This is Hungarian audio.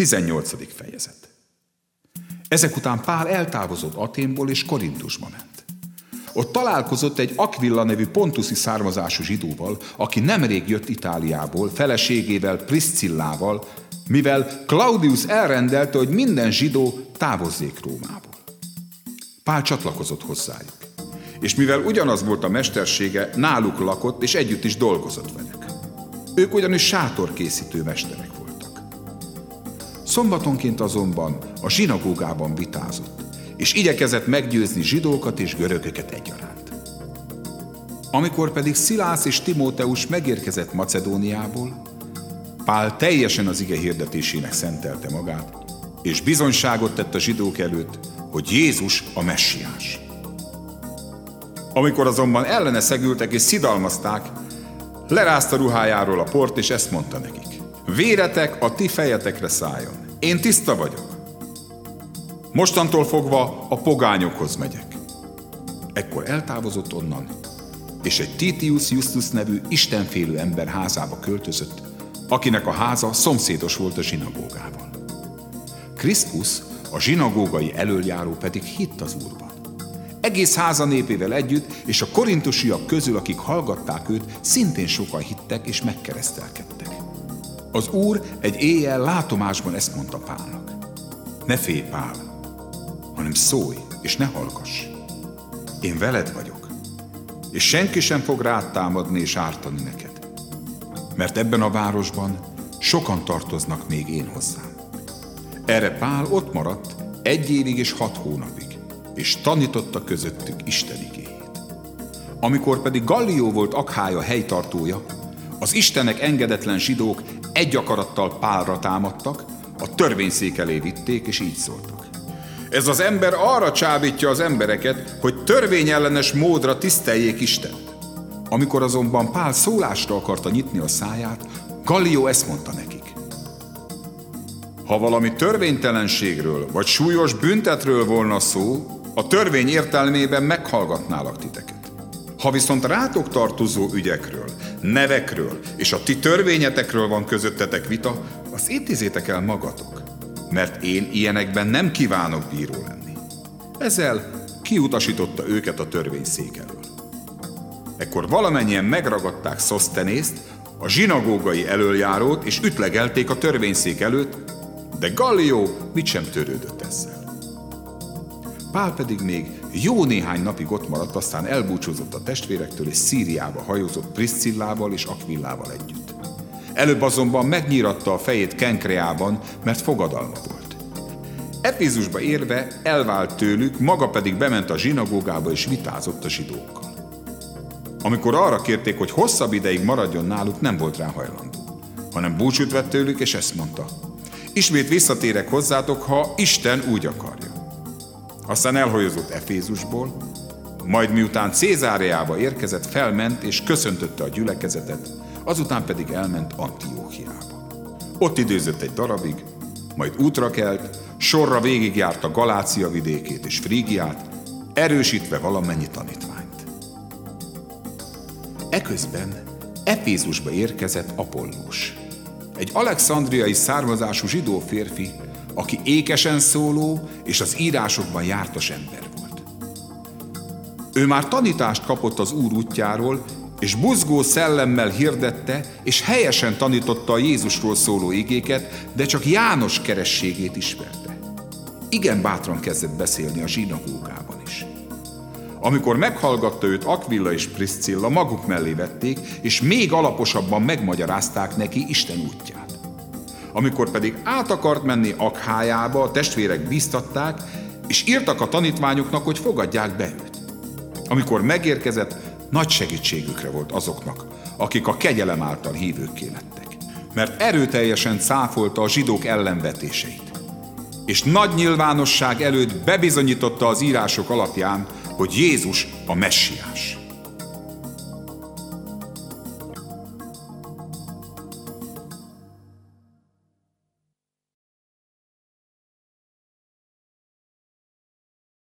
18. fejezet. Ezek után Pál eltávozott Aténból és Korintusba ment. Ott találkozott egy Aquilla nevű pontuszi származású zsidóval, aki nemrég jött Itáliából, feleségével, Priscillával, mivel Claudius elrendelte, hogy minden zsidó távozzék Rómából. Pál csatlakozott hozzájuk, és mivel ugyanaz volt a mestersége, náluk lakott, és együtt is dolgozott velük. Ők ugyanis sátorkészítő mesterek voltak. Szombatonként azonban a zsinagógában vitázott, és igyekezett meggyőzni zsidókat és görögöket egyaránt. Amikor pedig Szilász és Timóteus megérkezett Macedóniából, Pál teljesen az ige hirdetésének szentelte magát, és bizonyságot tett a zsidók előtt, hogy Jézus a messiás. Amikor azonban ellene szegültek és szidalmazták, lerázta ruhájáról a port, és ezt mondta nekik. Véretek a ti fejetekre szálljon. Én tiszta vagyok. Mostantól fogva a pogányokhoz megyek. Ekkor eltávozott onnan, és egy Titius Justus nevű istenfélő ember házába költözött, akinek a háza szomszédos volt a zsinagógával. Krisztus, a zsinagógai elöljáró pedig hitt az Úrban. Egész háza népével együtt, és a korintusiak közül, akik hallgatták őt, szintén sokan hittek és megkeresztelkedtek. Az Úr egy éjjel látomásban ezt mondta Pálnak. Ne félj, Pál, hanem szólj, és ne hallgass. Én veled vagyok, és senki sem fog rád támadni és ártani neked mert ebben a városban sokan tartoznak még én hozzám. Erre Pál ott maradt egy évig és hat hónapig, és tanította közöttük Isten igéjét. Amikor pedig Gallió volt Akhája helytartója, az Istenek engedetlen zsidók egy akarattal Pálra támadtak, a törvényszék elé vitték, és így szóltak. Ez az ember arra csábítja az embereket, hogy törvényellenes módra tiszteljék Istent. Amikor azonban Pál szólásra akarta nyitni a száját, Gallió ezt mondta nekik. Ha valami törvénytelenségről vagy súlyos büntetről volna szó, a törvény értelmében meghallgatnálak titeket. Ha viszont rátok tartozó ügyekről, nevekről és a ti törvényetekről van közöttetek vita, az intézétek el magatok, mert én ilyenekben nem kívánok bíró lenni. Ezzel kiutasította őket a törvényszék elől. Ekkor valamennyien megragadták Szosztenészt, a zsinagógai elöljárót, és ütlegelték a törvényszék előtt, de Gallió mit sem törődött ezzel. Pál pedig még jó néhány napig ott maradt, aztán elbúcsúzott a testvérektől, és Szíriába hajózott Priscillával és Aquillával együtt. Előbb azonban megnyíratta a fejét Kenkreában, mert fogadalma volt. Efézusba érve elvált tőlük, maga pedig bement a zsinagógába és vitázott a zsidókkal. Amikor arra kérték, hogy hosszabb ideig maradjon náluk, nem volt rá hajlandó, hanem búcsút vett tőlük, és ezt mondta. Ismét visszatérek hozzátok, ha Isten úgy akarja. Aztán elhajozott Efézusból, majd miután Cézáriába érkezett, felment és köszöntötte a gyülekezetet, azután pedig elment Antióchiába. Ott időzött egy darabig, majd útra kelt, sorra végigjárta Galácia vidékét és Frígiát, erősítve valamennyi tanítványt. Eközben Efézusba érkezett Apollós, egy alexandriai származású zsidó férfi, aki ékesen szóló és az írásokban jártas ember volt. Ő már tanítást kapott az Úr útjáról, és buzgó szellemmel hirdette, és helyesen tanította a Jézusról szóló igéket, de csak János kerességét ismerte. Igen bátran kezdett beszélni a zsinagógában. Amikor meghallgatta őt Aquilla és Priscilla, maguk mellé vették, és még alaposabban megmagyarázták neki Isten útját. Amikor pedig át akart menni Akhájába, a testvérek bíztatták, és írtak a tanítványoknak, hogy fogadják be őt. Amikor megérkezett, nagy segítségükre volt azoknak, akik a kegyelem által hívőkké lettek. Mert erőteljesen cáfolta a zsidók ellenvetéseit. És nagy nyilvánosság előtt bebizonyította az írások alapján, hogy Jézus a messiás.